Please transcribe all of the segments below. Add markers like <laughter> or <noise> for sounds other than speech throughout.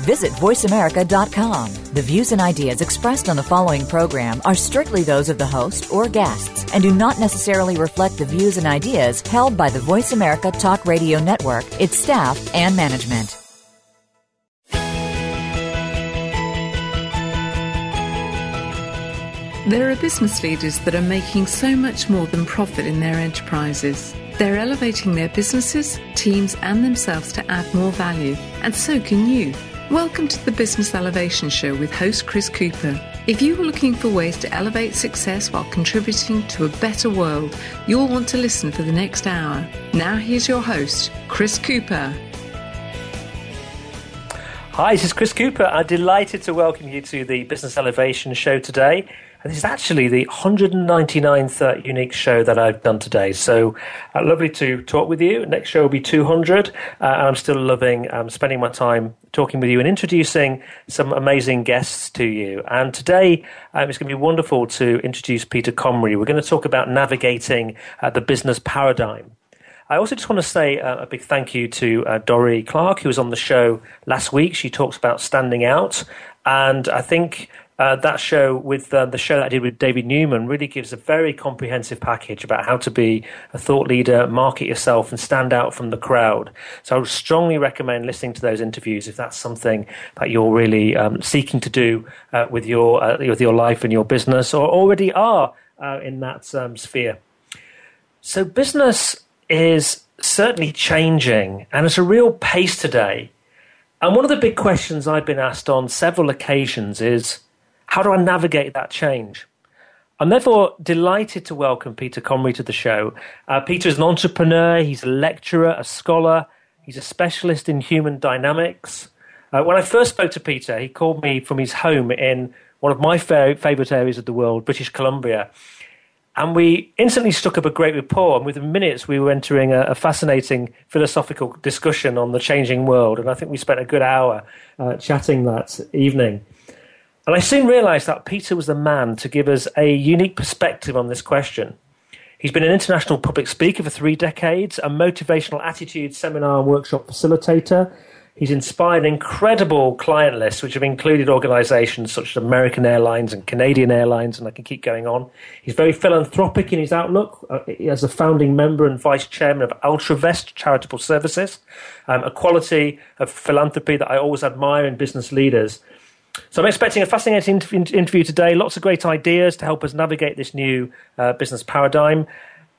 Visit VoiceAmerica.com. The views and ideas expressed on the following program are strictly those of the host or guests and do not necessarily reflect the views and ideas held by the Voice America Talk Radio Network, its staff, and management. There are business leaders that are making so much more than profit in their enterprises. They're elevating their businesses, teams, and themselves to add more value, and so can you. Welcome to the Business Elevation Show with host Chris Cooper. If you are looking for ways to elevate success while contributing to a better world, you'll want to listen for the next hour. Now, here's your host, Chris Cooper. Hi, this is Chris Cooper. I'm delighted to welcome you to the Business Elevation Show today. And this is actually the 199th unique show that I've done today. So uh, lovely to talk with you. Next show will be 200. Uh, and I'm still loving um, spending my time talking with you and introducing some amazing guests to you. And today um, it's going to be wonderful to introduce Peter Comrie. We're going to talk about navigating uh, the business paradigm. I also just want to say uh, a big thank you to uh, Dorie Clark, who was on the show last week. She talks about standing out. And I think uh, that show with uh, the show that I did with David Newman really gives a very comprehensive package about how to be a thought leader, market yourself, and stand out from the crowd. So I would strongly recommend listening to those interviews if that's something that you're really um, seeking to do uh, with your uh, with your life and your business, or already are uh, in that um, sphere. So business is certainly changing, and it's a real pace today. And one of the big questions I've been asked on several occasions is how do I navigate that change? I'm therefore delighted to welcome Peter Comrie to the show. Uh, Peter is an entrepreneur, he's a lecturer, a scholar, he's a specialist in human dynamics. Uh, when I first spoke to Peter, he called me from his home in one of my fa- favourite areas of the world, British Columbia. And we instantly struck up a great rapport. And within minutes, we were entering a, a, fascinating philosophical discussion on the changing world. And I think we spent a good hour uh, chatting that evening. And I soon realised that Peter was the man to give us a unique perspective on this question. He's been an international public speaker for three decades, a motivational attitude seminar and workshop facilitator. He's inspired incredible client lists, which have included organisations such as American Airlines and Canadian Airlines, and I can keep going on. He's very philanthropic in his outlook. Uh, as a founding member and vice chairman of Ultravest Charitable Services, um, a quality of philanthropy that I always admire in business leaders. So I'm expecting a fascinating interview today. Lots of great ideas to help us navigate this new uh, business paradigm.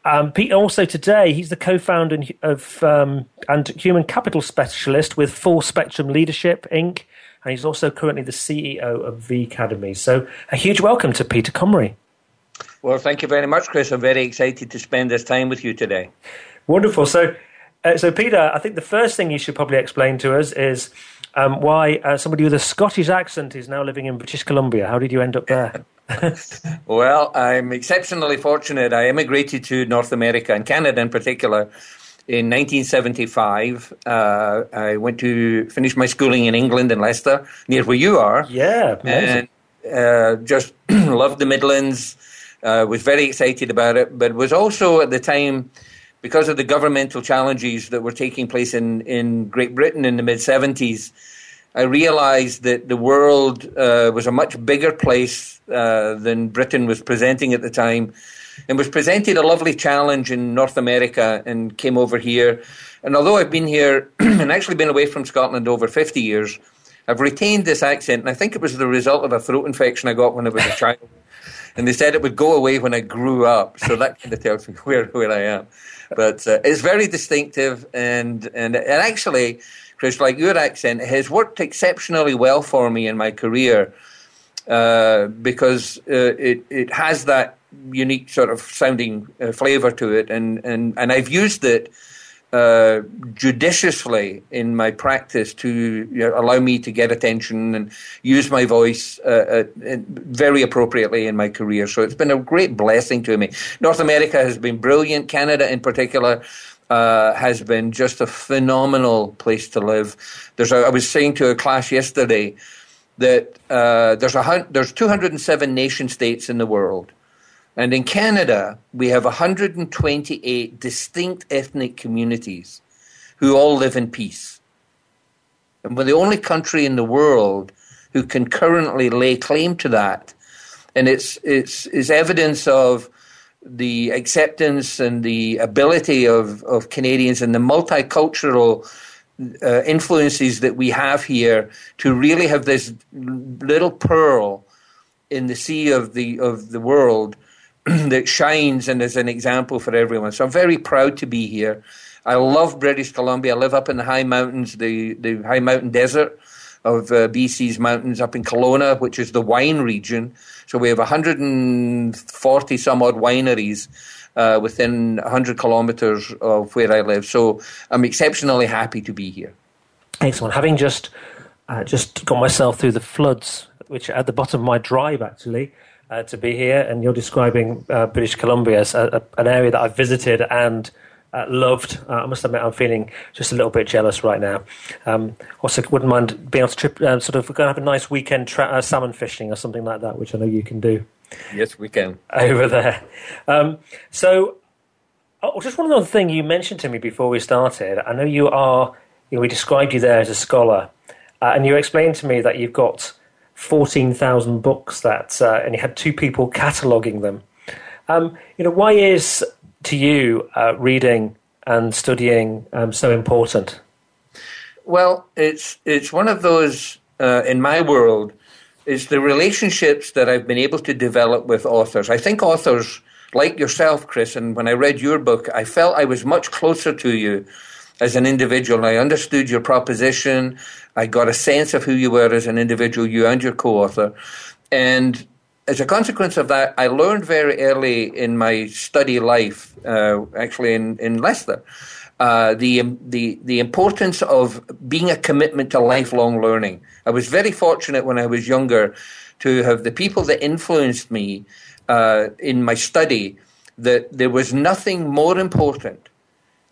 Um, Pete also today he's the co-founder of um, and human capital specialist with Full Spectrum Leadership Inc. And he's also currently the CEO of V Academy. So a huge welcome to Peter Comrie. Well, thank you very much, Chris. I'm very excited to spend this time with you today. Wonderful. So, uh, so Peter, I think the first thing you should probably explain to us is um, why uh, somebody with a Scottish accent is now living in British Columbia. How did you end up there? <laughs> well, I'm exceptionally fortunate. I immigrated to North America and Canada in particular in 1975. Uh, I went to finish my schooling in England in Leicester, near where you are. Yeah, amazing. and uh, just <clears throat> loved the Midlands. Uh, was very excited about it, but was also at the time because of the governmental challenges that were taking place in, in Great Britain in the mid 70s, I realized that the world uh, was a much bigger place uh, than Britain was presenting at the time and was presented a lovely challenge in North America and came over here. And although I've been here <clears throat> and actually been away from Scotland over 50 years, I've retained this accent, and I think it was the result of a throat infection I got when I was a child. And they said it would go away when I grew up, so that kind of tells me <laughs> where, where I am but uh, it's very distinctive, and, and and actually, Chris, like your accent, has worked exceptionally well for me in my career uh, because uh, it it has that unique sort of sounding uh, flavor to it, and and and I've used it uh, judiciously in my practice to you know, allow me to get attention and use my voice uh, uh, very appropriately in my career. So it's been a great blessing to me. North America has been brilliant, Canada in particular. uh, has been just a phenomenal place to live. There's a, I was saying to a class yesterday that uh, there's a there's 207 nation states in the world, and in Canada we have 128 distinct ethnic communities who all live in peace. And we're the only country in the world who can currently lay claim to that. And it's, it's, it's evidence of the acceptance and the ability of, of Canadians and the multicultural uh, influences that we have here to really have this little pearl in the sea of the of the world <clears throat> that shines and is an example for everyone. So I'm very proud to be here. I love British Columbia. I live up in the high mountains, the, the high mountain desert of uh, BC's mountains up in Kelowna, which is the wine region. So we have 140 some odd wineries uh, within 100 kilometres of where I live. So I'm exceptionally happy to be here. Excellent. Having just uh, just got myself through the floods, which are at the bottom of my drive actually. Uh, to be here, and you're describing uh, British Columbia as a, a, an area that I've visited and uh, loved. Uh, I must admit, I'm feeling just a little bit jealous right now. Um, also, wouldn't mind being able to trip, uh, sort of go and have a nice weekend tra- uh, salmon fishing or something like that, which I know you can do. Yes, we can over there. Um, so, oh, just one other thing you mentioned to me before we started. I know you are. You know, we described you there as a scholar, and you explained to me that you've got fourteen thousand books that, uh, and you had two people cataloguing them. Um, you know, why is to you uh, reading and studying um, so important? Well, it's it's one of those uh, in my world. It's the relationships that I've been able to develop with authors. I think authors like yourself, Chris, and when I read your book, I felt I was much closer to you as an individual. I understood your proposition. I got a sense of who you were as an individual, you and your co-author, and as a consequence of that, I learned very early in my study life, uh, actually in, in Leicester, uh, the, the, the importance of being a commitment to lifelong learning. I was very fortunate when I was younger to have the people that influenced me uh, in my study that there was nothing more important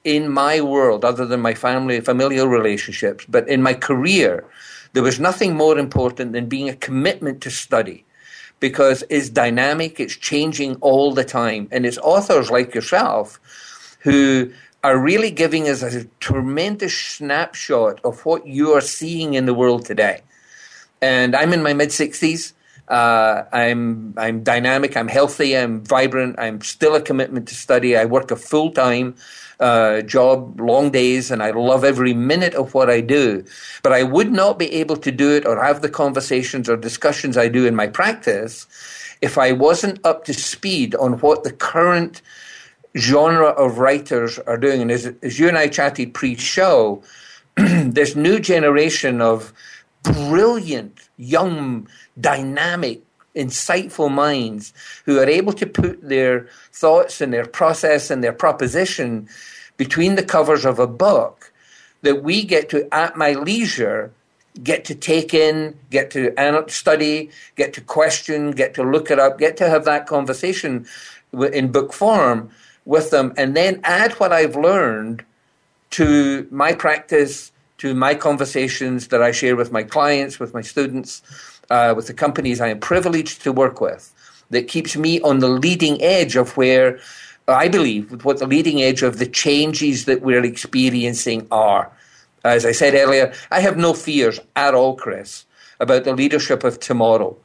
in my world other than my family, familial relationships, but in my career, there was nothing more important than being a commitment to study because it's dynamic, it's changing all the time. And it's authors like yourself who are really giving us a tremendous snapshot of what you are seeing in the world today. And I'm in my mid 60s. Uh, I'm I'm dynamic. I'm healthy. I'm vibrant. I'm still a commitment to study. I work a full time uh, job, long days, and I love every minute of what I do. But I would not be able to do it or have the conversations or discussions I do in my practice if I wasn't up to speed on what the current genre of writers are doing. And as, as you and I chatted pre-show, <clears throat> this new generation of brilliant, young, dynamic, insightful minds who are able to put their thoughts and their process and their proposition between the covers of a book that we get to, at my leisure, get to take in, get to study, get to question, get to look it up, get to have that conversation in book form with them, and then add what I've learned to my practice, to my conversations that I share with my clients, with my students uh, with the companies I am privileged to work with that keeps me on the leading edge of where I believe what the leading edge of the changes that we're experiencing are. As I said earlier, I have no fears at all, Chris, about the leadership of tomorrow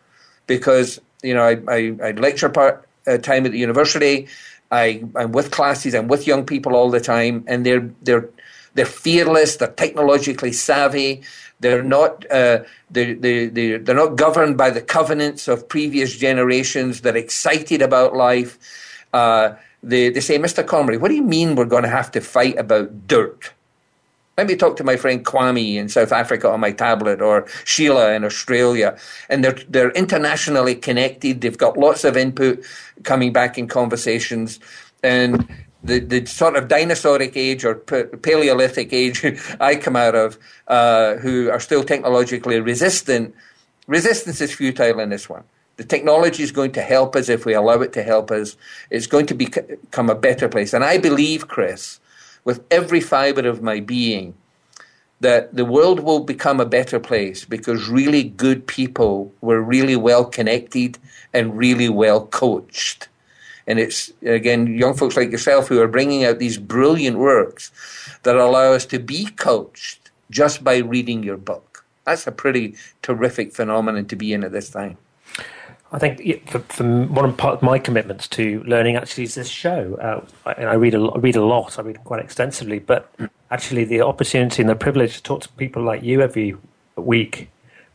because, you know, I, I, I lecture part uh, time at the university. I, I'm with classes, I'm with young people all the time, and they're, they're, they're fearless, they're technologically savvy, they're not, uh, they're, they're, they're not governed by the covenants of previous generations. They're excited about life. Uh, they, they say, Mr. Comrie, what do you mean we're going to have to fight about dirt? Let me talk to my friend Kwame in South Africa on my tablet or Sheila in Australia. And they're, they're internationally connected. They've got lots of input coming back in conversations. And the, the sort of dinosauric age or Paleolithic age <laughs> I come out of, uh, who are still technologically resistant, resistance is futile in this one. The technology is going to help us if we allow it to help us. It's going to become a better place. And I believe, Chris, with every fiber of my being that the world will become a better place because really good people were really well connected and really well coached. And it's, again, young folks like yourself who are bringing out these brilliant works that allow us to be coached just by reading your book. That's a pretty terrific phenomenon to be in at this time. I think for, for one part of my commitments to learning actually is this show. Uh, I, I, read a, I read a lot. I read quite extensively, but actually the opportunity and the privilege to talk to people like you every week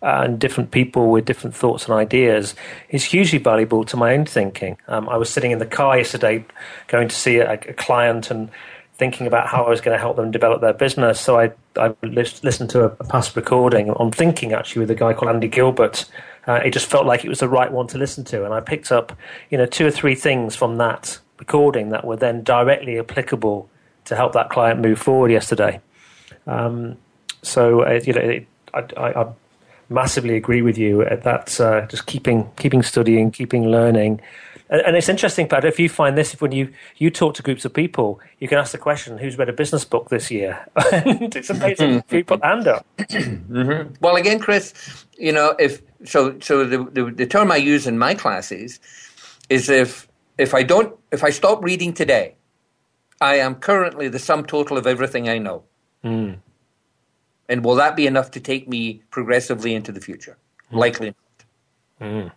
and different people with different thoughts and ideas is hugely valuable to my own thinking. Um, I was sitting in the car yesterday, going to see a, a client and thinking about how I was going to help them develop their business. So I, I listened to a, past recording on thinking actually with a guy called Andy Gilbert. Uh, it just felt like it was the right one to listen to, and I picked up, you know, two or three things from that recording that were then directly applicable to help that client move forward yesterday. Um, so uh, you know, it, I, I, I, massively agree with you at that. Uh, just keeping keeping studying, keeping learning, and, and, it's interesting, Pat. If you find this, if when you you talk to groups of people, you can ask the question, "Who's read a business book this year?" <laughs> and it's amazing people you put hand up. mm-hmm. Well, again, Chris, you know, if so, so the, the the term I use in my classes is if if I don't if I stop reading today I am currently the sum total of everything I know. Mm. And will that be enough to take me progressively into the future? Mm. Likely not. Mm.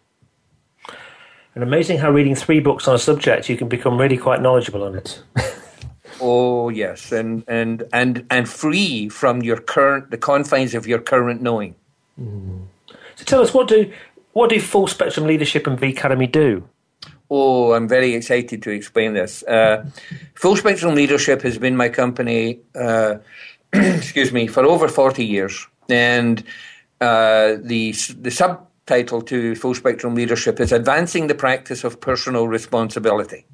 And amazing how reading three books on a subject, you can become really quite knowledgeable on it. <laughs> oh yes, and and and and free from your current the confines of your current knowing. Mm. So tell us what do what do full spectrum leadership and V Academy do? Oh, I'm very excited to explain this. Uh, Full Spectrum Leadership has been my company, uh, <clears throat> excuse me, for over 40 years. And uh, the, the subtitle to Full Spectrum Leadership is Advancing the Practice of Personal Responsibility.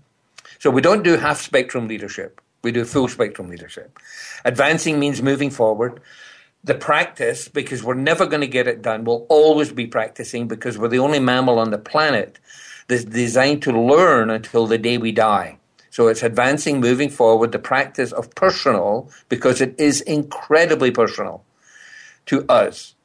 So we don't do half spectrum leadership, we do full spectrum leadership. Advancing means moving forward. The practice, because we're never going to get it done, we'll always be practicing because we're the only mammal on the planet that's designed to learn until the day we die. So it's advancing, moving forward, the practice of personal, because it is incredibly personal to us.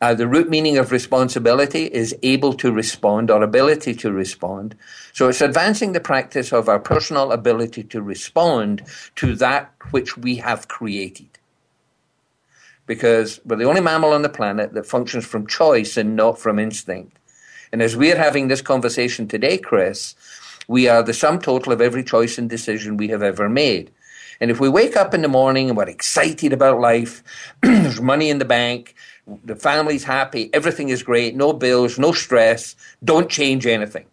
Uh, the root meaning of responsibility is able to respond or ability to respond. So it's advancing the practice of our personal ability to respond to that which we have created. Because we're the only mammal on the planet that functions from choice and not from instinct. And as we're having this conversation today, Chris, we are the sum total of every choice and decision we have ever made. And if we wake up in the morning and we're excited about life, <clears throat> there's money in the bank, the family's happy, everything is great, no bills, no stress, don't change anything.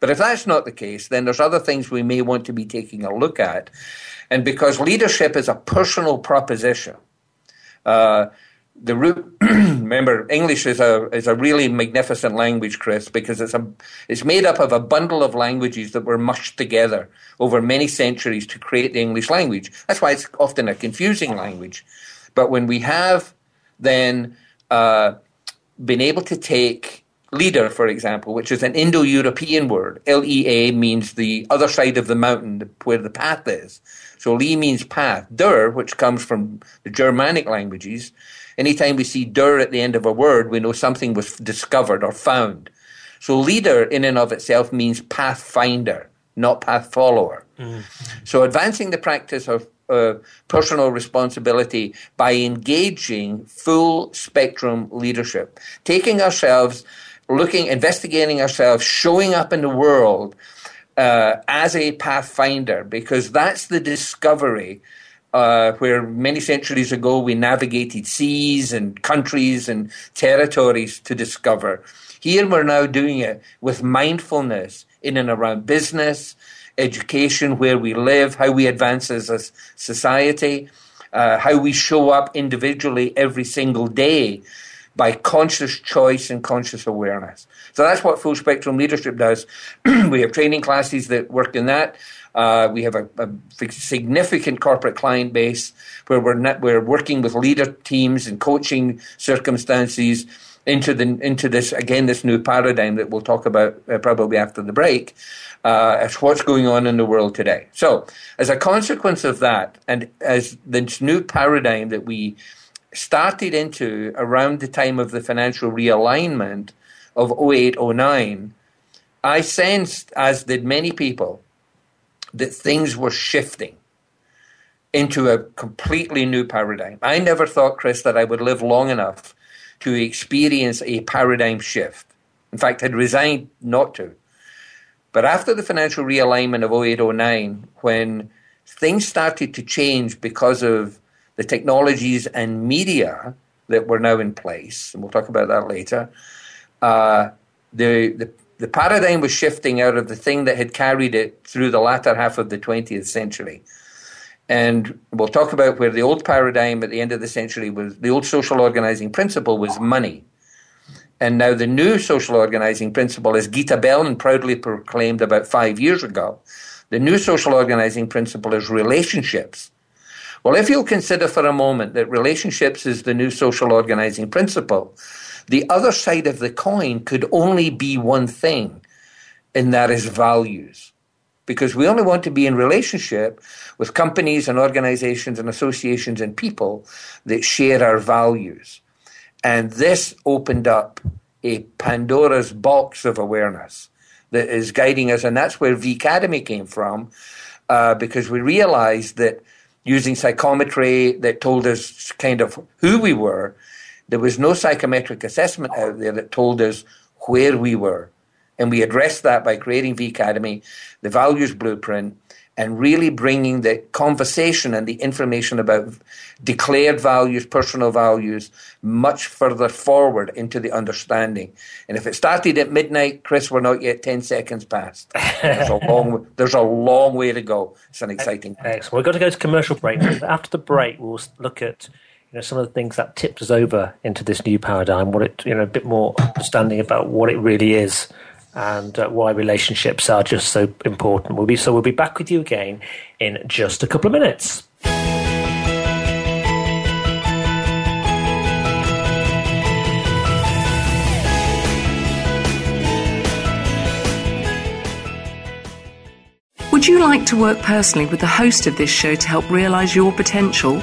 But if that's not the case, then there's other things we may want to be taking a look at. And because leadership is a personal proposition, uh, the root <clears throat> remember english is a is a really magnificent language chris because it's a it's made up of a bundle of languages that were mushed together over many centuries to create the english language. That's why it's often a confusing language. But when we have then uh, been able to take leader for example which is an indo-european word lea means the other side of the mountain where the path is. So li means path. Der which comes from the germanic languages Anytime we see der at the end of a word, we know something was discovered or found. So leader in and of itself means pathfinder, not path follower. Mm-hmm. So advancing the practice of uh, personal responsibility by engaging full spectrum leadership, taking ourselves, looking, investigating ourselves, showing up in the world uh, as a pathfinder, because that's the discovery uh, where many centuries ago we navigated seas and countries and territories to discover. Here we're now doing it with mindfulness in and around business, education, where we live, how we advance as a society, uh, how we show up individually every single day by conscious choice and conscious awareness. So that's what full spectrum leadership does. <clears throat> we have training classes that work in that. Uh, we have a, a, significant corporate client base where we're, not, we're working with leader teams and coaching circumstances into the into this again this new paradigm that we'll talk about uh, probably after the break uh, as what's going on in the world today. So, as a consequence of that, and as this new paradigm that we started into around the time of the financial realignment of 08 09, I sensed, as did many people, that things were shifting into a completely new paradigm. I never thought, Chris, that I would live long enough to experience a paradigm shift. In fact, I'd resigned not to. But after the financial realignment of 0809, when things started to change because of the technologies and media that were now in place, and we'll talk about that later, uh, the, the, the paradigm was shifting out of the thing that had carried it through the latter half of the 20th century. And we'll talk about where the old paradigm at the end of the century was the old social organizing principle was money. And now the new social organizing principle, as Gita Bellin proudly proclaimed about five years ago, the new social organizing principle is relationships. Well, if you'll consider for a moment that relationships is the new social organizing principle, the other side of the coin could only be one thing, and that is values. Because we only want to be in relationship with companies and organizations and associations and people that share our values. And this opened up a Pandora's box of awareness that is guiding us. And that's where V Academy came from, uh, because we realized that using psychometry that told us kind of who we were, there was no psychometric assessment out there that told us where we were. And we addressed that by creating V Academy, the values blueprint, and really bringing the conversation and the information about declared values, personal values, much further forward into the understanding. And if it started at midnight, Chris, we're not yet 10 seconds past. There's a long, <laughs> there's a long way to go. It's an exciting. Excellent. We've got to go to commercial break. <clears throat> After the break, we'll look at you know, some of the things that tipped us over into this new paradigm, what it, you know, a bit more understanding about what it really is and uh, why relationships are just so important. We'll be so we'll be back with you again in just a couple of minutes. Would you like to work personally with the host of this show to help realize your potential?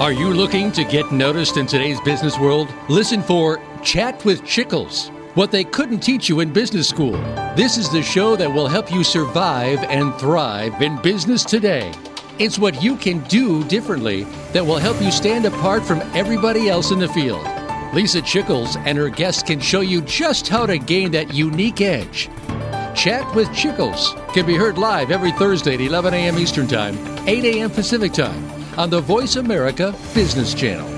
Are you looking to get noticed in today's business world? Listen for Chat with Chickles what they couldn't teach you in business school. This is the show that will help you survive and thrive in business today. It's what you can do differently that will help you stand apart from everybody else in the field. Lisa Chickles and her guests can show you just how to gain that unique edge. Chat with Chickles can be heard live every Thursday at 11 a.m. Eastern Time, 8 a.m. Pacific Time on the Voice America Business Channel.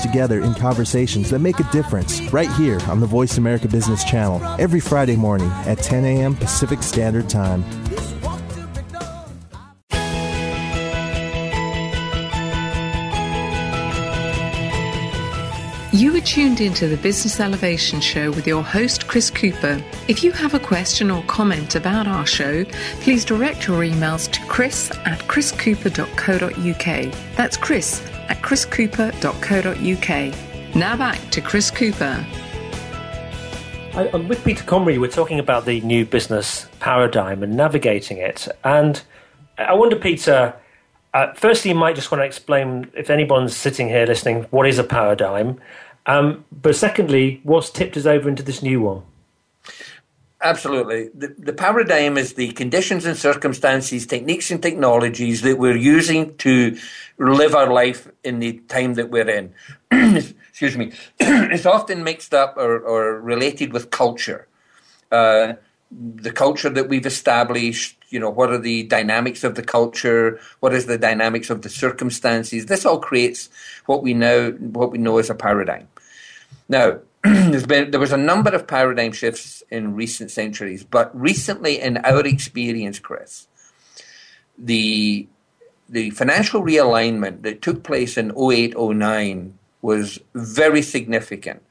together in conversations that make a difference right here on the Voice America Business Channel every Friday morning at 10 a.m. Pacific Standard Time. You are tuned into the Business Elevation Show with your host, Chris Cooper. If you have a question or comment about our show, please direct your emails to chris at chriscooper.co.uk. That's chris at chriscooper.co.uk. Now back to Chris Cooper. I, am with Peter Comrie. We're talking about the new business paradigm and navigating it. And I wonder, Peter, Uh, firstly, you might just want to explain, if anyone's sitting here listening, what is a paradigm? Um, but secondly, what's tipped us over into this new one? Absolutely. The, the, paradigm is the conditions and circumstances, techniques and technologies that we're using to live our life in the time that we're in. <clears throat> Excuse me. <clears throat> it's often mixed up or, or related with culture. Uh, the culture that we've established, you know, what are the dynamics of the culture? What is the dynamics of the circumstances? This all creates what we know, what we know as a paradigm. Now, <clears throat> been there was a number of paradigm shifts in recent centuries, but recently, in our experience, Chris, the the financial realignment that took place in 0809 was very significant.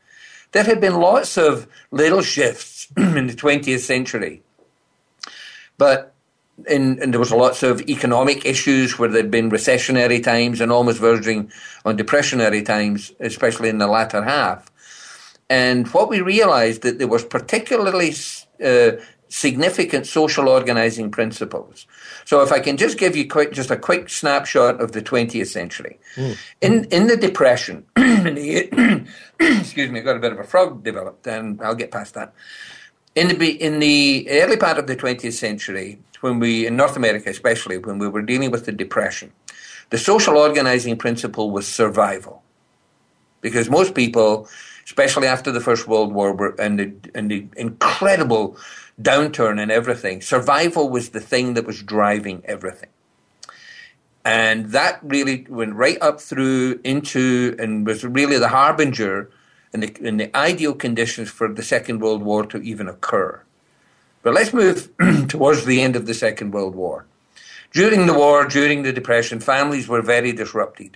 There had been lots of little shifts <clears throat> in the 20th century, but in, and there was lots of economic issues where there'd been recessionary times and almost verging on depressionary times, especially in the latter half. And what we realized that there was particularly uh, significant social organizing principles. So if I can just give you quick, just a quick snapshot of the 20th century. Mm. In, in the Depression, <clears throat> in the, <clears throat> excuse me, I got a bit of a frog developed and I'll get past that. In the, in the early part of the 20th century, when we, in North America especially, when we were dealing with the Depression, the social organizing principle was survival. Because most people especially after the First World War and the, and the incredible downturn in everything. Survival was the thing that was driving everything. And that really went right up through into and was really the harbinger and the, and the ideal conditions for the Second World War to even occur. But let's move <clears throat> towards the end of the Second World War. During the war, during the Depression, families were very disrupted.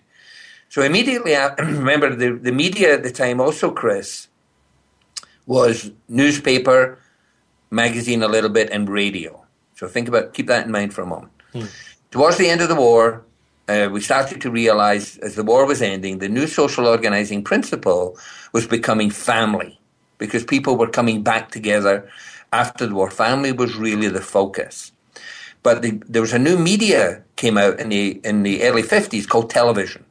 So immediately, I <clears throat> remember the, the media at the time also, Chris, was newspaper, magazine a little bit, and radio. So think about, keep that in mind for a moment. Hmm. Towards the end of the war, uh, we started to realize as the war was ending, the new social organizing principle was becoming family because people were coming back together after the war. Family was really the focus. But the, there was a new media came out in the in the early 50s called television.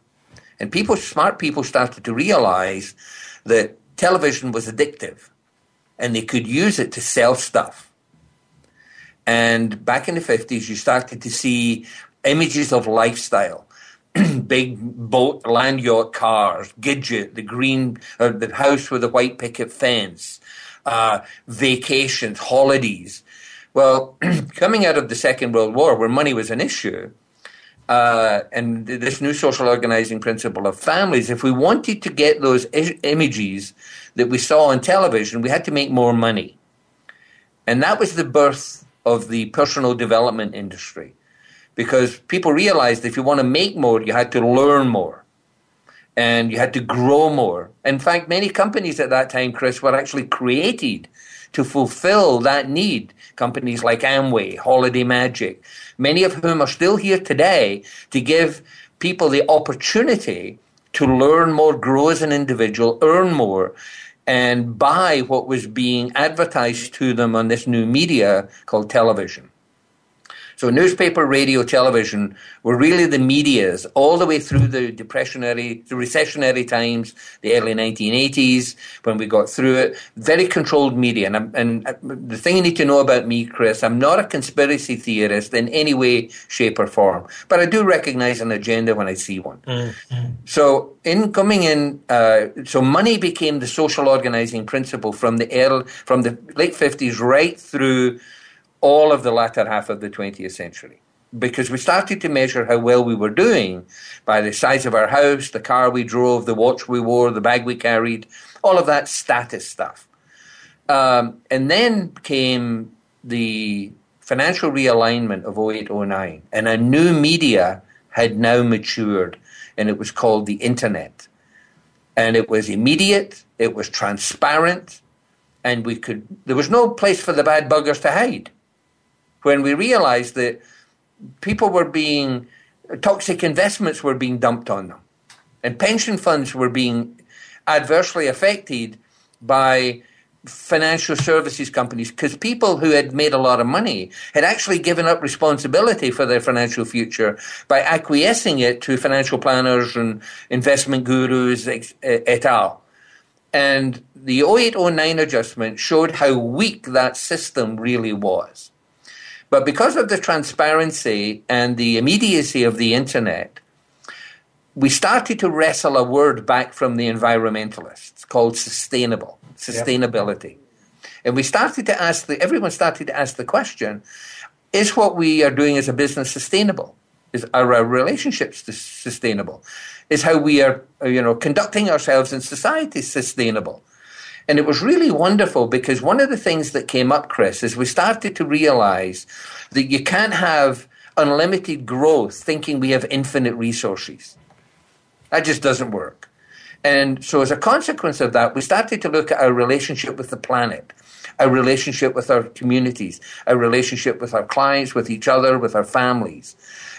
And people, smart people started to realize that television was addictive and they could use it to sell stuff. And back in the 50s, you started to see images of lifestyle. <clears throat> Big boat, land yacht cars, Gidget, the green, uh, the house with the white picket fence, uh, vacations, holidays. Well, <clears throat> coming out of the Second World War, where money was an issue, uh, and this new social organizing principle of families, if we wanted to get those I- images that we saw on television, we had to make more money. And that was the birth of the personal development industry. Because people realized if you want to make more, you had to learn more. And you had to grow more. In fact, many companies at that time, Chris, were actually created to fulfill that need. Companies like Amway, Holiday Magic, many of whom are still here today to give people the opportunity to learn more, grow as an individual, earn more, and buy what was being advertised to them on this new media called television. So newspaper, radio, television were really the medias all the way through the depressionary, the recessionary times, the early 1980s when we got through it. Very controlled media. And, and uh, the thing you need to know about me, Chris, I'm not a conspiracy theorist in any way, shape, or form, but I do recognize an agenda when I see one. Mm-hmm. So in coming in, uh, so money became the social organizing principle from the early, from the late 50s right through all of the latter half of the 20th century because we started to measure how well we were doing by the size of our house, the car we drove, the watch we wore, the bag we carried, all of that status stuff. Um, and then came the financial realignment of 0809, and a new media had now matured, and it was called the internet. And it was immediate, it was transparent, and we could, there was no place for the bad buggers to hide when we realized that people were being, toxic investments were being dumped on them. And pension funds were being adversely affected by financial services companies because people who had made a lot of money had actually given up responsibility for their financial future by acquiescing it to financial planners and investment gurus et al. And the 0809 adjustment showed how weak that system really was. But because of the transparency and the immediacy of the internet, we started to wrestle a word back from the environmentalists called sustainable, sustainability. Yep. And we started to ask the, everyone started to ask the question, is what we are doing as a business sustainable? Is are our relationships sustainable? Is how we are, you know, conducting ourselves in society sustainable? And it was really wonderful because one of the things that came up, Chris, is we started to realize that you can't have unlimited growth thinking we have infinite resources. That just doesn't work. And so, as a consequence of that, we started to look at our relationship with the planet, our relationship with our communities, our relationship with our clients, with each other, with our families.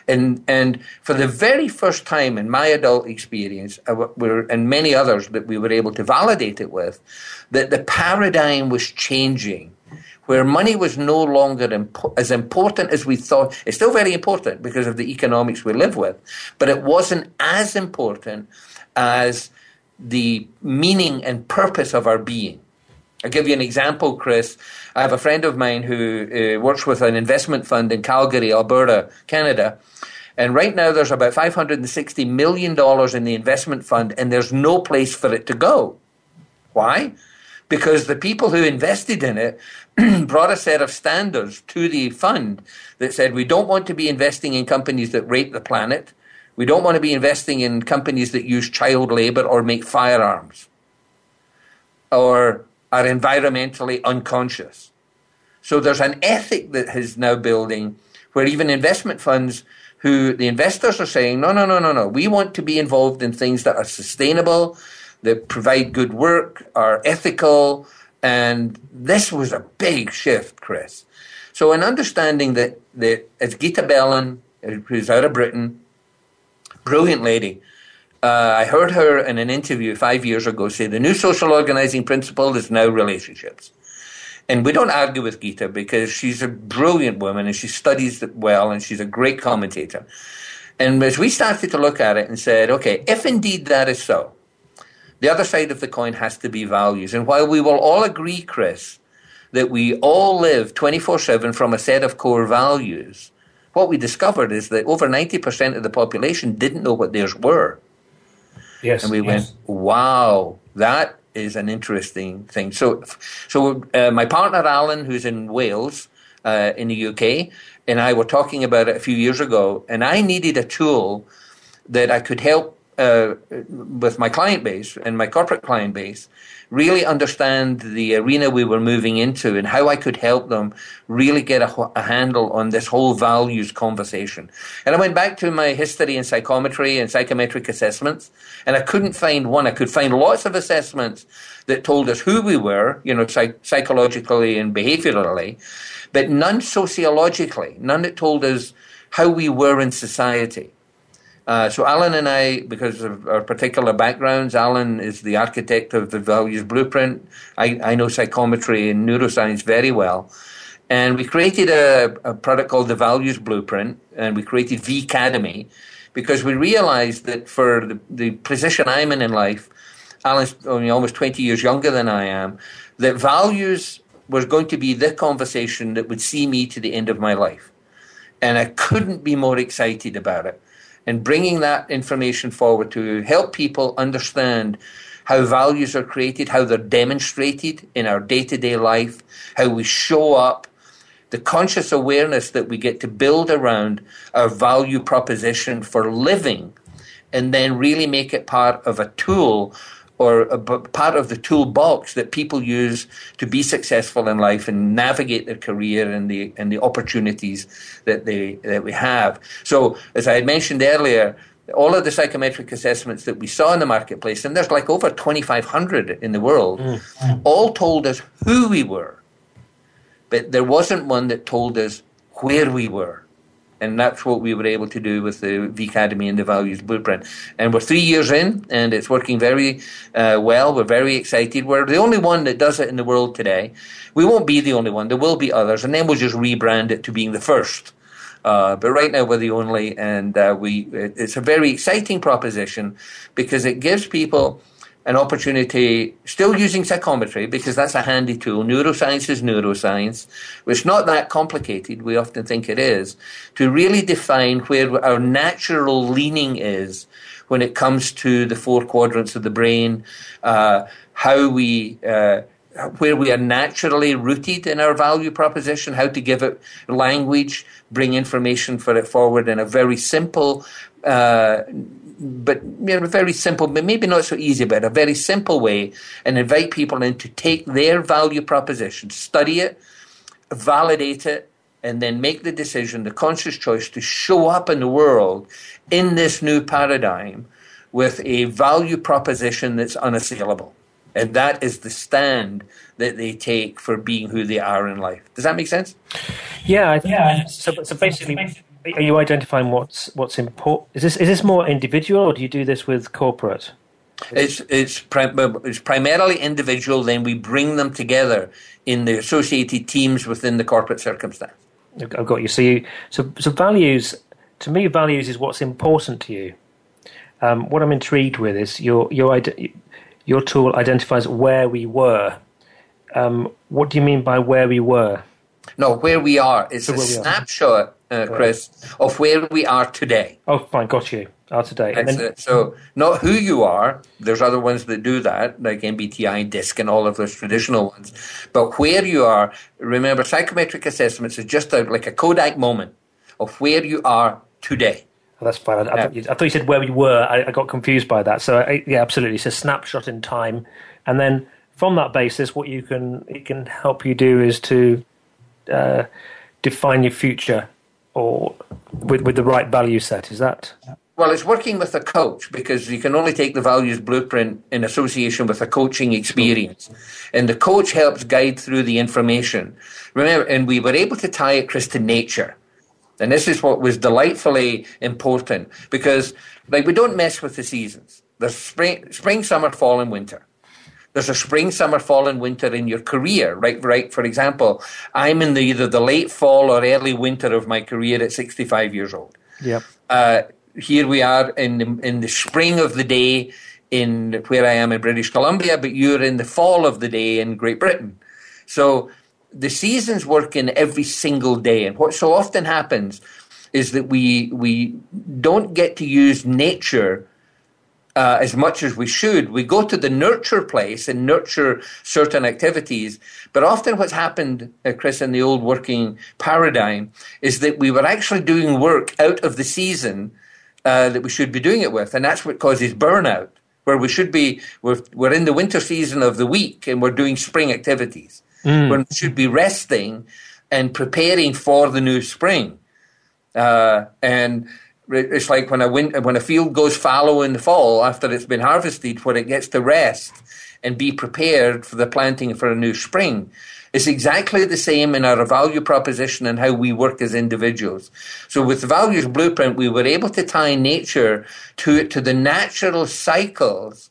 And, and for the very first time in my adult experience, uh, and many others that we were able to validate it with, that the paradigm was changing where money was no longer impo- as important as we thought. It's still very important because of the economics we live with, but it wasn't as important as the meaning and purpose of our being. I'll give you an example, Chris. I have a friend of mine who uh, works with an investment fund in Calgary, Alberta, Canada. And right now there's about $560 million in the investment fund, and there's no place for it to go. Why? Because the people who invested in it <clears throat> brought a set of standards to the fund that said we don't want to be investing in companies that rape the planet. We don't want to be investing in companies that use child labor or make firearms or are environmentally unconscious. So there's an ethic that is now building where even investment funds who the investors are saying, no, no, no, no, no. We want to be involved in things that are sustainable, that provide good work, are ethical. And this was a big shift, Chris. So in understanding that, that as Gita Bellin, who's out of Britain, brilliant lady, uh, I heard her in an interview five years ago say the new social organizing principle is now relationships. And we don't argue with Gita because she's a brilliant woman and she studies it well and she's a great commentator. And as we started to look at it and said, okay, if indeed that is so, the other side of the coin has to be values. And while we will all agree, Chris, that we all live 24 7 from a set of core values, what we discovered is that over 90% of the population didn't know what theirs were. Yes. And we yes. went, wow, that is an interesting thing. So, so uh, my partner Alan, who's in Wales, uh, in the UK, and I were talking about it a few years ago, and I needed a tool that I could help uh, with my client base and my corporate client base really understand the arena we were moving into and how I could help them really get a, a, handle on this whole values conversation. And I went back to my history in psychometry and psychometric assessments, and I couldn't find one. I could find lots of assessments that told us who we were, you know, psych- psychologically and behaviorally, but none sociologically, none that told us how we were in society. Uh, so Alan and I, because of our particular backgrounds, Alan is the architect of the values blueprint. I, I know psychometry and neuroscience very well. And we created a, a product called the Values Blueprint, and we created V Academy because we realized that for the, the position I'm in in life, Alan's only almost 20 years younger than I am, that values was going to be the conversation that would see me to the end of my life. And I couldn't be more excited about it and bringing that information forward to help people understand how values are created, how they're demonstrated in our day to day life, how we show up, the conscious awareness that we get to build around our value proposition for living, and then really make it part of a tool or a part of the toolbox that people use to be successful in life and navigate their career and the and the opportunities that they that we have. So, as I had mentioned earlier, all of the psychometric assessments that we saw in the marketplace, and there's like over 2,500 in the world, mm. all told us who we were, but there wasn't one that told us where we were. And that's what we were able to do with the V Academy and the Values Blueprint. And we're three years in, and it's working very uh, well. We're very excited. We're the only one that does it in the world today. We won't be the only one. There will be others, and then we'll just rebrand it to being the first. Uh, but right now we're the only, and uh, we it's a very exciting proposition because it gives people an opportunity, still using psychometry, because that's a handy tool. Neuroscience is neuroscience. It's not that complicated, we often think it is, to really define where our natural leaning is when it comes to the four quadrants of the brain, uh, how we. Uh, where we are naturally rooted in our value proposition, how to give it language, bring information for it forward in a very simple, uh, but you know, very simple, but maybe not so easy, but a very simple way, and invite people in to take their value proposition, study it, validate it, and then make the decision, the conscious choice to show up in the world in this new paradigm with a value proposition that's unassailable. And that is the stand that they take for being who they are in life. Does that make sense? Yeah, yeah. So, so basically, are you identifying what's what's important? Is this is this more individual, or do you do this with corporate? It's it's, prim- it's primarily individual. Then we bring them together in the associated teams within the corporate circumstance. I've got you. So, you, so so values. To me, values is what's important to you. Um, what I'm intrigued with is your your your tool identifies where we were. Um, what do you mean by where we were? No, where we are. It's so a snapshot uh, Chris, of where we are today. Oh, fine, got you. Are today. Then, so, not who you are. There's other ones that do that, like MBTI, DISC, and all of those traditional ones. But where you are, remember, psychometric assessments is just a, like a Kodak moment of where you are today. Oh, that's fine. I, I, thought you, I, thought you, said where we were. I, I got confused by that. So, yeah, absolutely. It's a snapshot in time, and then from that basis, what you can it can help you do is to uh, define your future or with, with the right value set? Is that? Well, it's working with a coach because you can only take the values blueprint in association with a coaching experience. And the coach helps guide through the information. Remember, and we were able to tie it, Chris, to nature. And this is what was delightfully important because, like, we don't mess with the seasons. There's spring, spring, summer, fall, and winter there's a spring, summer, fall, and winter in your career, right? Right. For example, I'm in the, either the late fall or early winter of my career at 65 years old. Yep. Uh, here we are in the, in the spring of the day in where I am in British Columbia, but you're in the fall of the day in Great Britain. So the seasons work in every single day, and what so often happens is that we we don't get to use nature uh, as much as we should. We go to the nurture place and nurture certain activities. But often what's happened, uh, Chris, in the old working paradigm is that we were actually doing work out of the season uh, that we should be doing it with. And that's what causes burnout, where we should be, we're, we're in the winter season of the week and we're doing spring activities, mm. when we should be resting and preparing for the new spring. Uh, and it's like when a wind, when a field goes fallow in the fall after it's been harvested, where it gets to rest and be prepared for the planting for a new spring. It's exactly the same in our value proposition and how we work as individuals. So with the values blueprint, we were able to tie nature to to the natural cycles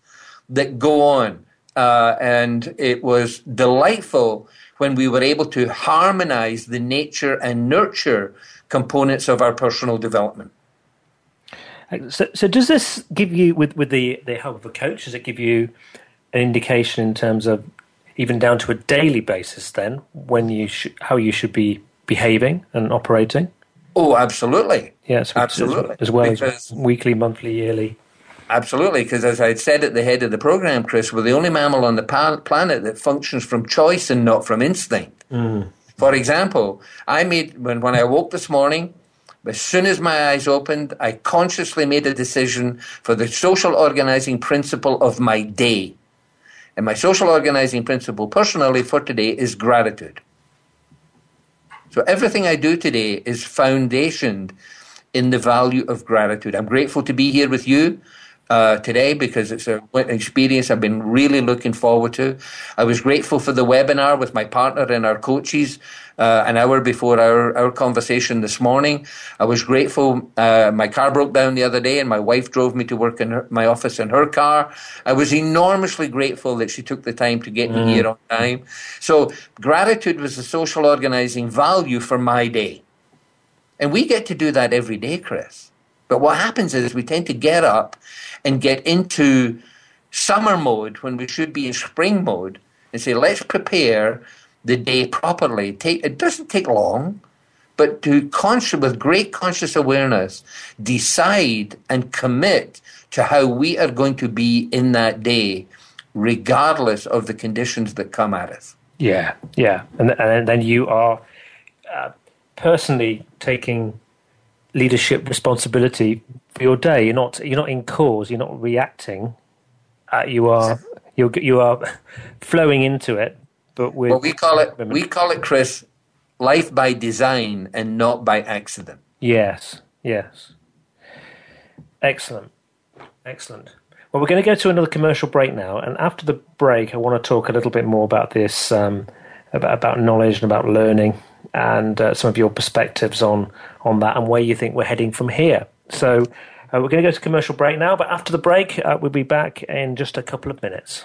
that go on, uh, and it was delightful when we were able to harmonize the nature and nurture components of our personal development. So, so does this give you, with, with the, the help of a coach, does it give you an indication in terms of even down to a daily basis then when you sh- how you should be behaving and operating? Oh, absolutely. Yes, absolutely. As, well because, as weekly, monthly, yearly. Absolutely, because as I said at the head of the program, Chris, we're the only mammal on the planet that functions from choice and not from instinct. Mm. For example, I made when when I woke this morning, as soon as my eyes opened, I consciously made a decision for the social organizing principle of my day. And my social organizing principle personally for today is gratitude. So everything I do today is foundationed in the value of gratitude. I'm grateful to be here with you. Uh, today because it's an experience I've been really looking forward to. I was grateful for the webinar with my partner and our coaches uh, an hour before our, our conversation this morning. I was grateful. Uh, my car broke down the other day and my wife drove me to work in her, my office in her car. I was enormously grateful that she took the time to get mm. me here on time. So gratitude was the social organizing value for my day. And we get to do that every day, Chris. But what happens is we tend to get up and get into summer mode when we should be in spring mode and say, let's prepare the day properly. Take, it doesn't take long, but to conscious, with great conscious awareness, decide and commit to how we are going to be in that day, regardless of the conditions that come at us. Yeah, yeah. And, and then you are uh, personally taking leadership responsibility for your day. You're not you're not in cause. You're not reacting. Uh, you are you you are <laughs> flowing into it but with well, we call it we call it Chris life by design and not by accident. Yes, yes. Excellent, excellent. Well, we're going to go to another commercial break now, and after the break, I want to talk a little bit more about this, um, about, about knowledge and about learning, and uh, some of your perspectives on on that and where you think we're heading from here. So, uh, we're going to go to commercial break now, but after the break, uh, we'll be back in just a couple of minutes.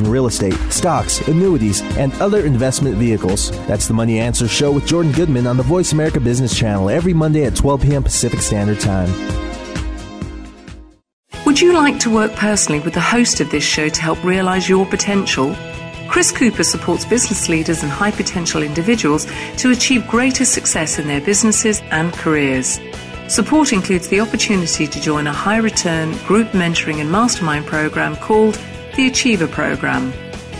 in real estate, stocks, annuities, and other investment vehicles. That's the Money Answer Show with Jordan Goodman on the Voice America Business Channel every Monday at 12 p.m. Pacific Standard Time. Would you like to work personally with the host of this show to help realize your potential? Chris Cooper supports business leaders and high potential individuals to achieve greater success in their businesses and careers. Support includes the opportunity to join a high return group mentoring and mastermind program called the Achiever Program,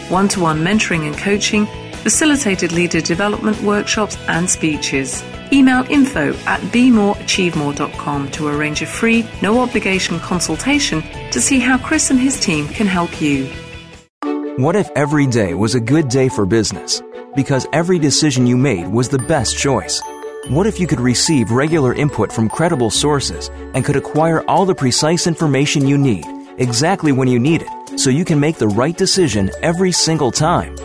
one to one mentoring and coaching, facilitated leader development workshops and speeches. Email info at bemoreachievemore.com to arrange a free, no obligation consultation to see how Chris and his team can help you. What if every day was a good day for business? Because every decision you made was the best choice. What if you could receive regular input from credible sources and could acquire all the precise information you need exactly when you need it? So you can make the right decision every single time.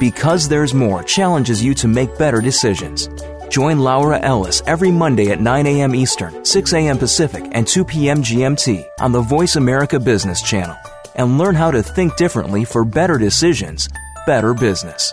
Because There's More challenges you to make better decisions. Join Laura Ellis every Monday at 9 a.m. Eastern, 6 a.m. Pacific, and 2 p.m. GMT on the Voice America Business Channel and learn how to think differently for better decisions, better business.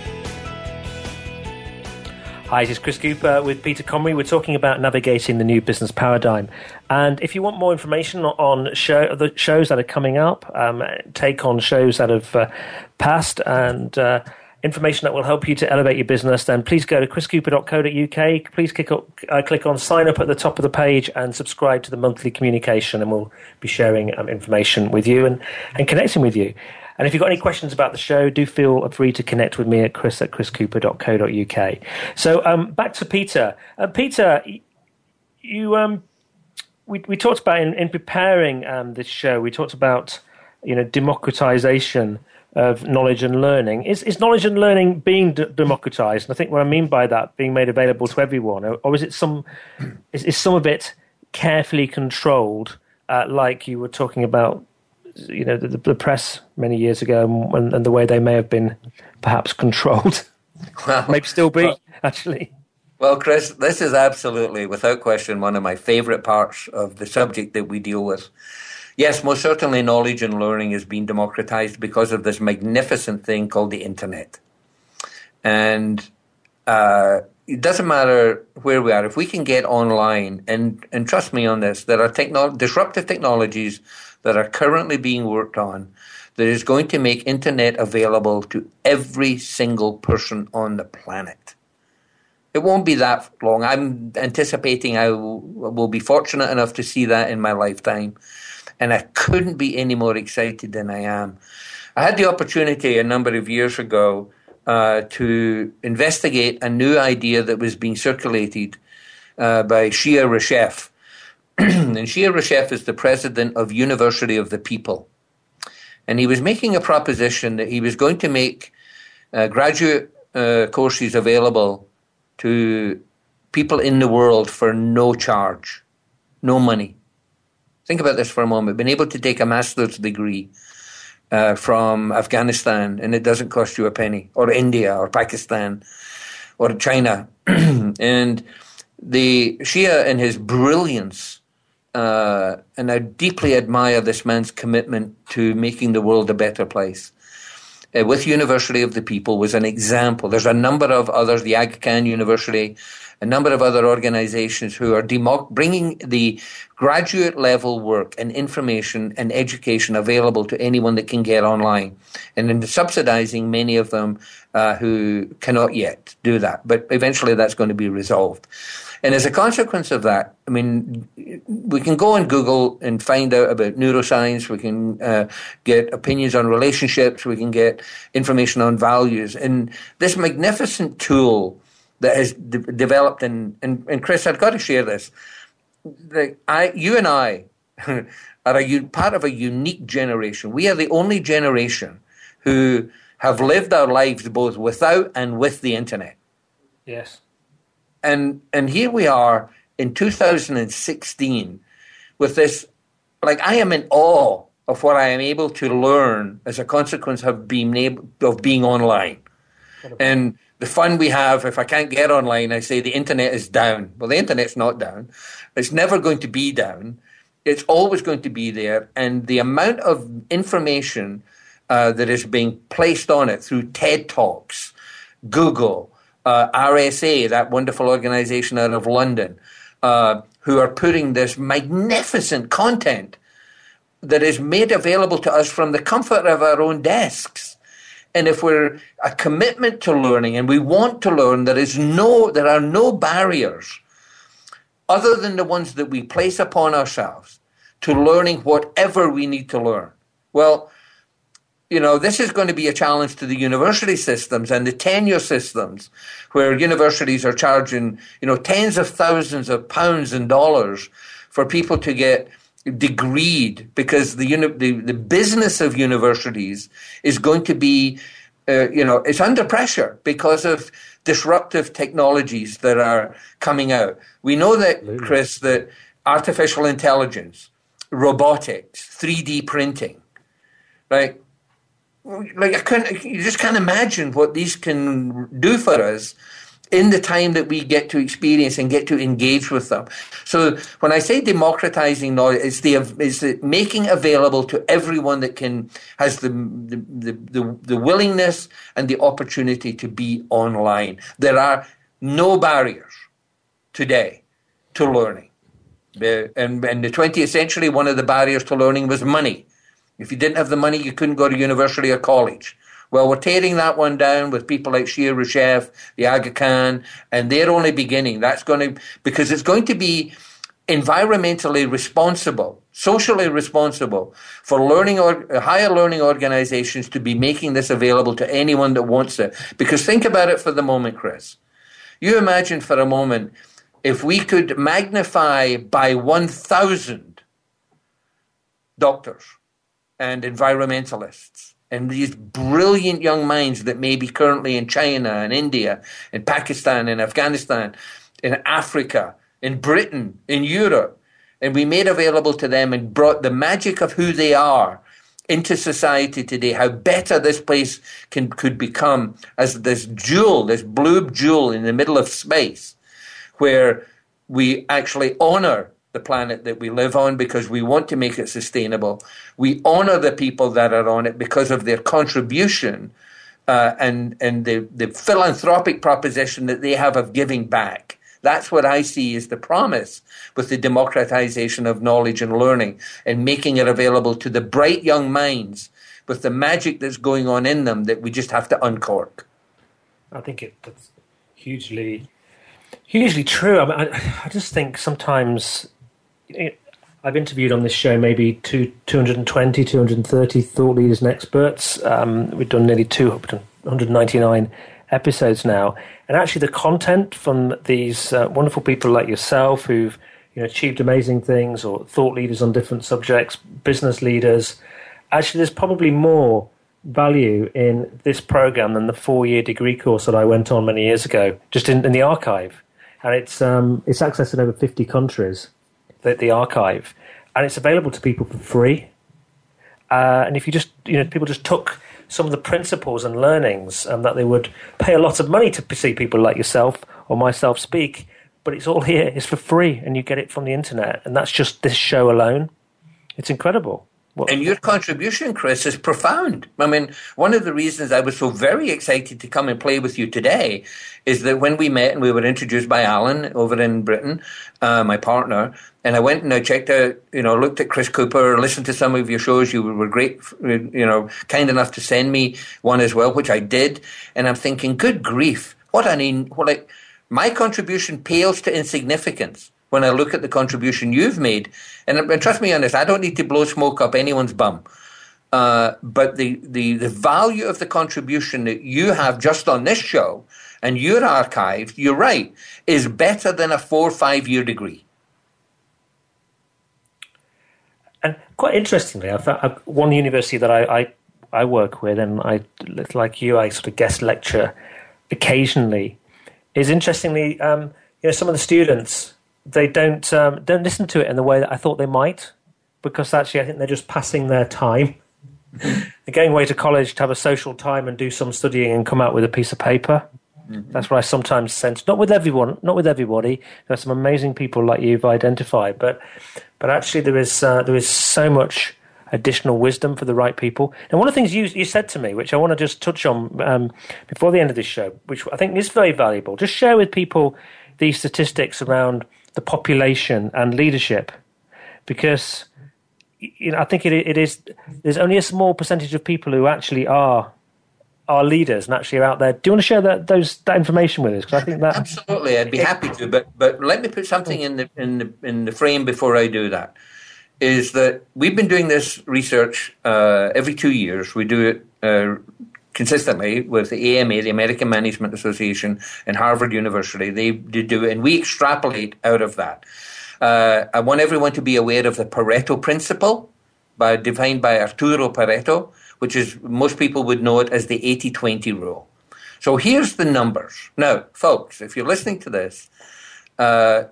Hi, this is Chris Cooper with Peter Comrie. We're talking about navigating the new business paradigm. And if you want more information on show, the shows that are coming up, um, take on shows that have uh, passed, and uh, information that will help you to elevate your business, then please go to chriscooper.co.uk. Please click, up, uh, click on sign up at the top of the page and subscribe to the monthly communication, and we'll be sharing um, information with you and, and connecting with you. And if you've got any questions about the show, do feel free to connect with me at chris at chriscooper.co.uk. So um, back to Peter. Uh, Peter, you um, we, we talked about in, in preparing um, this show, we talked about you know democratization of knowledge and learning. Is, is knowledge and learning being d- democratized? And I think what I mean by that, being made available to everyone, or, or is it some is, is some of it carefully controlled, uh, like you were talking about you know the, the press many years ago and, and, the way they may have been perhaps controlled. Well, <laughs> maybe still be well, actually. Well, Chris, this is absolutely, without question, one of my favorite parts of the subject that we deal with. Yes, most certainly knowledge and learning is being democratized because of this magnificent thing called the internet. And uh, it doesn't matter where we are, if we can get online, and, and trust me on this, there are disruptive technologies that are currently being worked on that is going to make internet available to every single person on the planet. It won't be that long. I'm anticipating I will, be fortunate enough to see that in my lifetime. And I couldn't be any more excited than I am. I had the opportunity a number of years ago uh, to investigate a new idea that was being circulated uh, by Shai Reshef. <clears throat> and Shai Reshef is the president of University of the People. And he was making a proposition that he was going to make uh, graduate uh, courses available to people in the world for no charge, no money. Think about this for a moment. Being able to take a master's degree uh, from Afghanistan and it doesn't cost you a penny, or India, or Pakistan, or China. <clears throat> and the Shai, in his brilliance, uh, and I deeply admire this man's commitment to making the world a better place uh, with University of the People was an example. There's a number of others, the Aga Khan University, a number of other organizations who are bringing the graduate level work and information and education available to anyone that can get online, and then subsidizing many of them uh, who cannot yet do that. But eventually that's going to be resolved. And as a consequence of that, I mean, we can go on Google and find out about neuroscience. We can uh, get opinions on relationships. We can get information on values. And this magnificent tool that has de- developed, and, and, and Chris, I've got to share this. The, I, you and I <laughs> are a, part of a unique generation. We are the only generation who have lived our lives both without and with the internet. Yes and and here we are in 2016 with this like i am in awe of what i am able to learn as a consequence of being able of being online and the fun we have if i can't get online i say the internet is down. Well the internet's not down. It's never going to be down. It's always going to be there. And the amount of information uh, that is being placed on it through ted talks google uh, RSA, that wonderful organization out of London, uh, who are putting this magnificent content that is made available to us from the comfort of our own desks. And if we're a commitment to learning and we want to learn, there is no, there are no barriers other than the ones that we place upon ourselves to learning whatever we need to learn. Well, you know, this is going to be a challenge to the university systems and the tenure systems, where universities are charging, you know, tens of thousands of pounds and dollars for people to get degreed because the, the, the business of universities is going to be, uh, you know, it's under pressure because of disruptive technologies that are coming out. We know that, Chris, that artificial intelligence, robotics, 3D printing, right? like I couldn't, you just can't imagine what these can do for us in the time that we get to experience and get to engage with them. So when I say democratizing knowledge, it's the it's the making available to everyone that can has the the, the the willingness and the opportunity to be online. There are no barriers today to learning. And in the 20th century, one of the barriers to learning was money. If you didn't have the money, you couldn't go to university or college. Well, we're tearing that one down with people like Shai Reshef, the Aga Khan, and they're only beginning. That's going to, because it's going to be environmentally responsible, socially responsible for learning or higher learning organizations to be making this available to anyone that wants it. Because think about it for the moment, Chris. You imagine for a moment if we could magnify by 1,000 doctors and environmentalists and these brilliant young minds that may be currently in China and India, in Pakistan, in Afghanistan, in Africa, in Britain, in Europe, and we made available to them and brought the magic of who they are into society today, how better this place can, could become as this jewel, this blue jewel in the middle of space. where we actually honor the planet that we live on because we want to make it sustainable. We honor the people that are on it because of their contribution uh, and and the, the philanthropic proposition that they have of giving back. That's what I see as the promise with the democratization of knowledge and learning and making it available to the bright young minds with the magic that's going on in them that we just have to uncork. I think it, that's hugely, hugely true. I, mean, I, I just think sometimes I've interviewed on this show maybe two, 220, 230 thought leaders and experts. Um, we've done nearly 299 episodes now. And actually, the content from these uh, wonderful people like yourself who've you know, achieved amazing things, or thought leaders on different subjects, business leaders, actually, there's probably more value in this program than the four year degree course that I went on many years ago, just in, in the archive. And it's, um, it's accessed in over 50 countries, the, the archive. And it's available to people for free. Uh, and if you just, you know, people just took some of the principles and learnings and that they would pay a lot of money to see people like yourself or myself speak. But it's all <laughs> here. It's for free, and you get it from the internet. And that's just this show alone. It's incredible. What? And your contribution, Chris, is profound. I mean, one of the reasons I was so very excited to come and play with you today is that when we met and we were introduced by Alan over in Britain, uh, my partner, and I went and I checked out, you know, looked at Chris Cooper, listened to some of your shows. You were great, you know, kind enough to send me one as well, which I did. And I'm thinking, good grief, what I mean, what like, my contribution pales to insignificance when I look at the contribution you've made. And, and trust me on this, I don't need to blow smoke up anyone's bum. Uh, but the, the, the value of the contribution that you have just on this show and your archive, you're right, is better than a four or five year degree. And quite interestingly, I found one university that I, I, I work with, and I, like you, I sort of guest lecture occasionally, is interestingly, um, you know, some of the students they don't um, don't listen to it in the way that I thought they might, because actually I think they're just passing their time. <laughs> they're going away to college to have a social time and do some studying and come out with a piece of paper. Mm-hmm. That's what I sometimes sense. Not with everyone, not with everybody. There's some amazing people like you've identified, but but actually there is uh, there is so much additional wisdom for the right people. And one of the things you you said to me, which I want to just touch on um, before the end of this show, which I think is very valuable, just share with people these statistics around the population and leadership, because you know I think it, it is there's only a small percentage of people who actually are are leaders and actually are out there. Do you want to share that those that information with us? Because I think that absolutely, I'd be happy to. But but let me put something in the in the in the frame before I do that. Is that we've been doing this research uh, every two years. We do it uh, consistently with the AMA, the American Management Association, and Harvard University. They, do it, and we extrapolate out of that. Uh, I want everyone to be aware of the Pareto principle, by, defined by Arturo Pareto, which is most people would know it as the 80-20 rule. So here's the numbers. Now, folks, if you're listening to this, uh,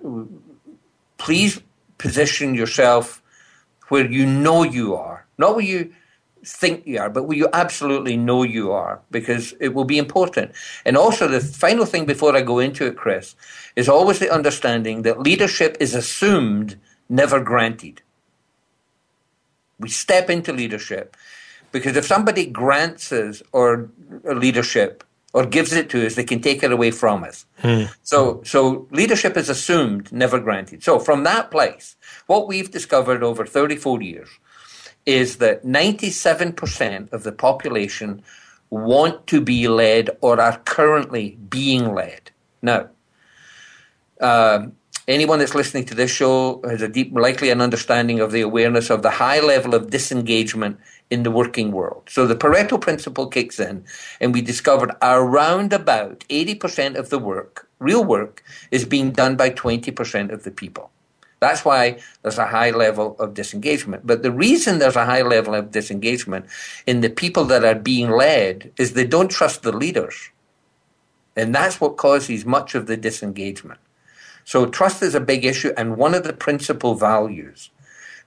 please position yourself where you know you are, not where you think you are, but where you absolutely know you are, because it will be important. And also, the final thing before I go into it, Chris, is always the understanding that leadership is assumed, never granted. We step into leadership because if somebody grants us or leadership or gives it to us, they can take it away from us. Hmm. So, so leadership is assumed, never granted. So, from that place, what we've discovered over 34 years is that 97% of the population want to be led or are currently being led. Now, um, anyone that's listening to this show has a deep, likely an understanding of the awareness of the high level of disengagement in the working world. So the Pareto principle kicks in, and we discovered around about 80% of the work, real work, is being done by 20% of the people. That's why there's a high level of disengagement. But the reason there's a high level of disengagement in the people that are being led is they don't trust the leaders. And that's what causes much of the disengagement. So trust is a big issue and one of the principal values.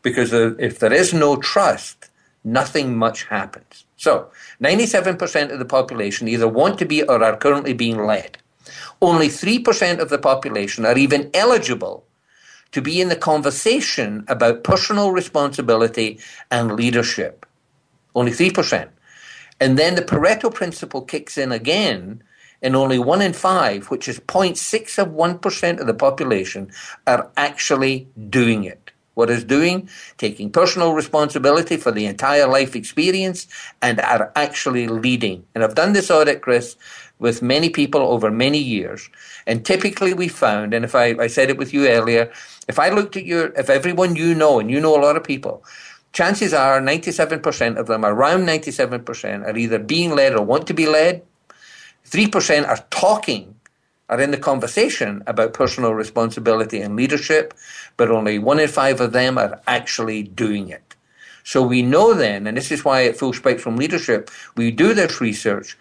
Because uh, if there is no trust, nothing much happens. So 97% of the population either want to be or are currently being led. Only 3% of the population are even eligible to be in the conversation about personal responsibility and leadership. Only 3%. And then the Pareto principle kicks in again, and only one in five, which is 0.6 of 1% of the population, are actually doing it. What is doing? Taking personal responsibility for the entire life experience and are actually leading. And I've done this audit, Chris, with many people over many years. And typically we found, and if I, I said it with you earlier, if I looked at your, if everyone you know, and you know a lot of people, chances are 97% of them, around 97%, are either being led or want to be led. 3% are talking, are in the conversation about personal responsibility and leadership, but only one in five of them are actually doing it. So we know then, and this is why at Full Spectrum Leadership, we do this research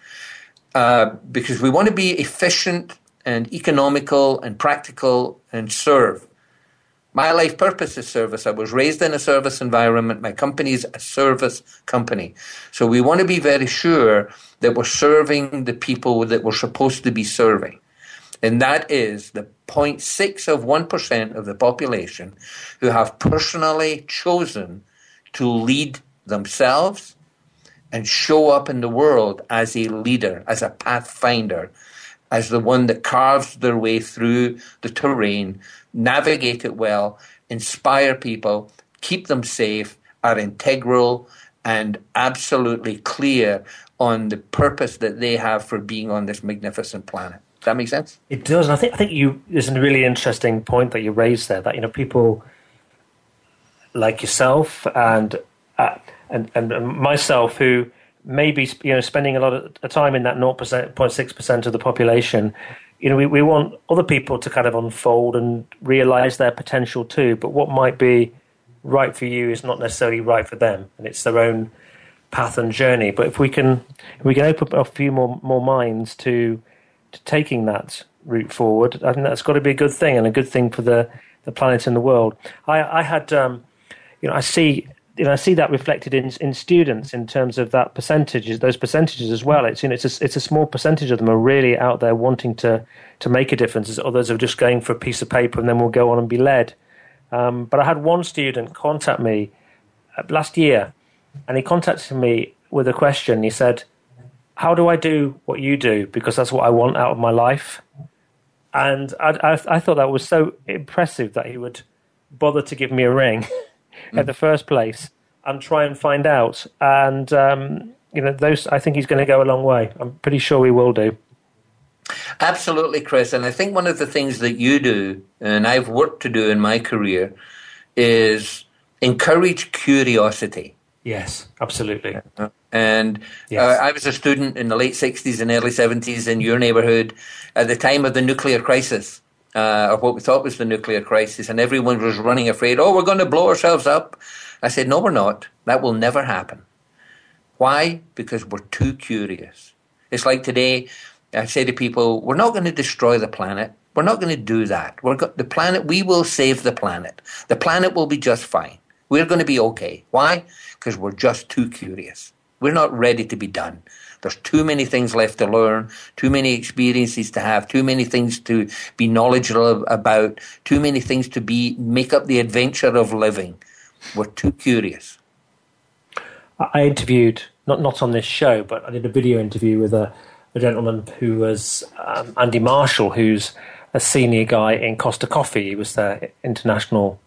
uh, because we want to be efficient and economical and practical and serve. My life purpose is service. I was raised in a service environment. My company is a service company. So we want to be very sure that we're serving the people that we're supposed to be serving. And that is the 0.6 of 1% of the population who have personally chosen to lead themselves and show up in the world as a leader, as a pathfinder, as the one that carves their way through the terrain, navigate it well, inspire people, keep them safe, are integral and absolutely clear on the purpose that they have for being on this magnificent planet. That make sense? It does. And I think I think you there's a really interesting point that you raised there that you know people like yourself and uh, and and myself who maybe you know spending a lot of time in that 0.6 percent of the population you know we, we want other people to kind of unfold and realize their potential too but what might be right for you is not necessarily right for them and it's their own path and journey but if we can if we can open up a few more more minds to taking that route forward i think that's got to be a good thing and a good thing for the the planet and the world i i had um you know i see you know, I see that reflected in in students in terms of that percentages, those percentages as well. It's you know, it's a, it's a small percentage of them are really out there wanting to to make a difference. As others are just going for a piece of paper and then will go on and be led. Um, but I had one student contact me uh, last year, and he contacted me with a question. He said, "How do I do what you do? Because that's what I want out of my life." And I, I, I thought that was so impressive that he would bother to give me a ring. <laughs> mm. at the first place and try and find out. And um, you know, those I think he's going to go a long way. I'm pretty sure he will do. Absolutely, Chris. And I think one of the things that you do, and I've worked to do in my career, is encourage curiosity. Yes, absolutely. And yes. Uh, I was a student in the late 60s and early 70s in your neighborhood at the time of the nuclear crisis uh, or what we thought was the nuclear crisis, and everyone was running afraid, oh, we're going to blow ourselves up. I said, no, we're not. That will never happen. Why? Because we're too curious. It's like today, I say to people, we're not going to destroy the planet. We're not going to do that. We're go- the planet, we will save the planet. The planet will be just fine. We're going to be okay. Why? Because we're just too curious. We're not ready to be done. There's too many things left to learn, too many experiences to have, too many things to be knowledgeable about, too many things to be make up the adventure of living. We're too curious. I interviewed not not on this show, but I did a video interview with a, a gentleman who was um, Andy Marshall, who's a senior guy in Costa Coffee. He was their international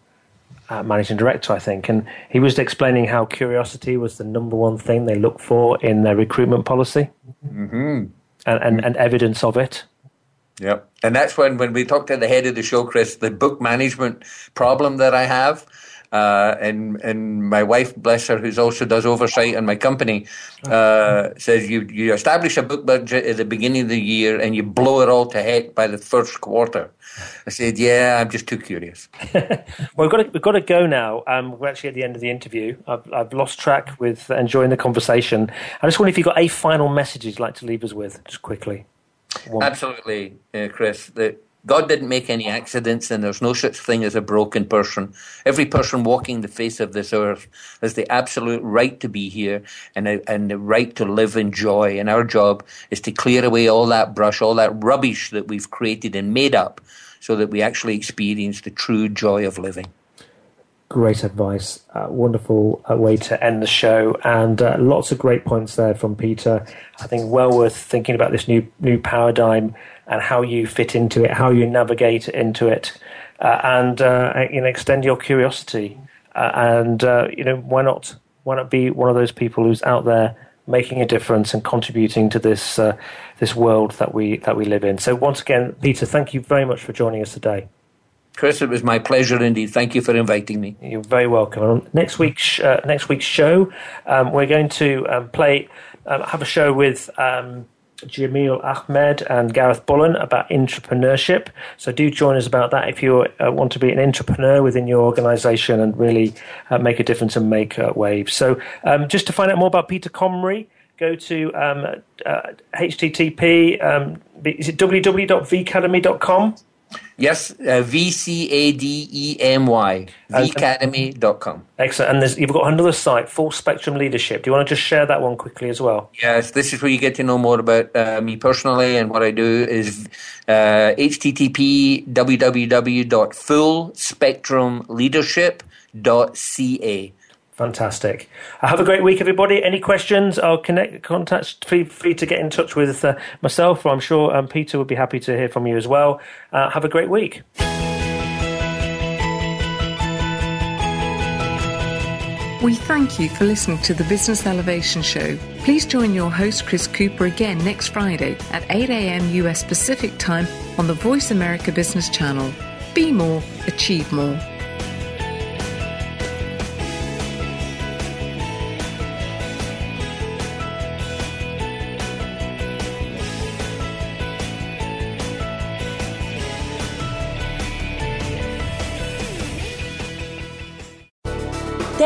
uh, managing director, I think, and he was explaining how curiosity was the number one thing they look for in their recruitment policy, mm-hmm. and, and, and evidence of it. Yep, and that's when when we talked at the head of the show, Chris, the book management problem that I have. Uh, and and my wife, bless her, who also does oversight in my company, uh, says you you establish a book budget at the beginning of the year and you blow it all to heck by the first quarter. I said, "Yeah, I'm just too curious." <laughs> well, we've got to, we've got to go now. Um, we're actually at the end of the interview. I've, I've lost track with enjoying the conversation. I just wonder if you've got a final message you'd like to leave us with, just quickly. One. Absolutely, uh, Chris. The God didn't make any accidents, and there's no such thing as a broken person. Every person walking the face of this earth has the absolute right to be here and, and the right to live in joy. And our job is to clear away all that brush, all that rubbish that we've created and made up so that we actually experience the true joy of living. Great advice. Uh, wonderful uh, way to end the show, and uh, lots of great points there from Peter. I think well worth thinking about this new new paradigm and how you fit into it, how you navigate into it, uh, and uh, you know extend your curiosity. Uh, and you know why not? Why not be one of those people who's out there making a difference and contributing to this this world that we that we live in? So once again, Peter, thank you very much for joining us today. Chris, it was my pleasure indeed. Thank you for inviting me. You're very welcome. On next week's uh, next week's show, um, we're going to um, play um, have a show with. Jamil Ahmed and Gareth Bullen about entrepreneurship. So do join us about that if you uh, want to be an entrepreneur within your organisation and really uh, make a difference and make uh, waves. So um, just to find out more about Peter Comrie, go to um, http um, is it www.vcademy.com Yes, uh, V C A D E M Y, vacademy.com. Excellent. And you've got another site, Full Spectrum Leadership. Do you want to just share that one quickly as well? Yes, this is where you get to know more about uh, me personally and what I do is uh, http www.fullspectrumleadership.ca. Fantastic. Uh, have a great week, everybody. Any questions? I'll connect, contact, free, free to get in touch with uh, myself. I'm sure um, Peter would be happy to hear from you as well. Uh, have a great week. We thank you for listening to the Business Elevation Show. Please join your host, Chris Cooper, again next Friday at 8 a.m. US Pacific Time on the Voice America Business Channel. Be more, achieve more.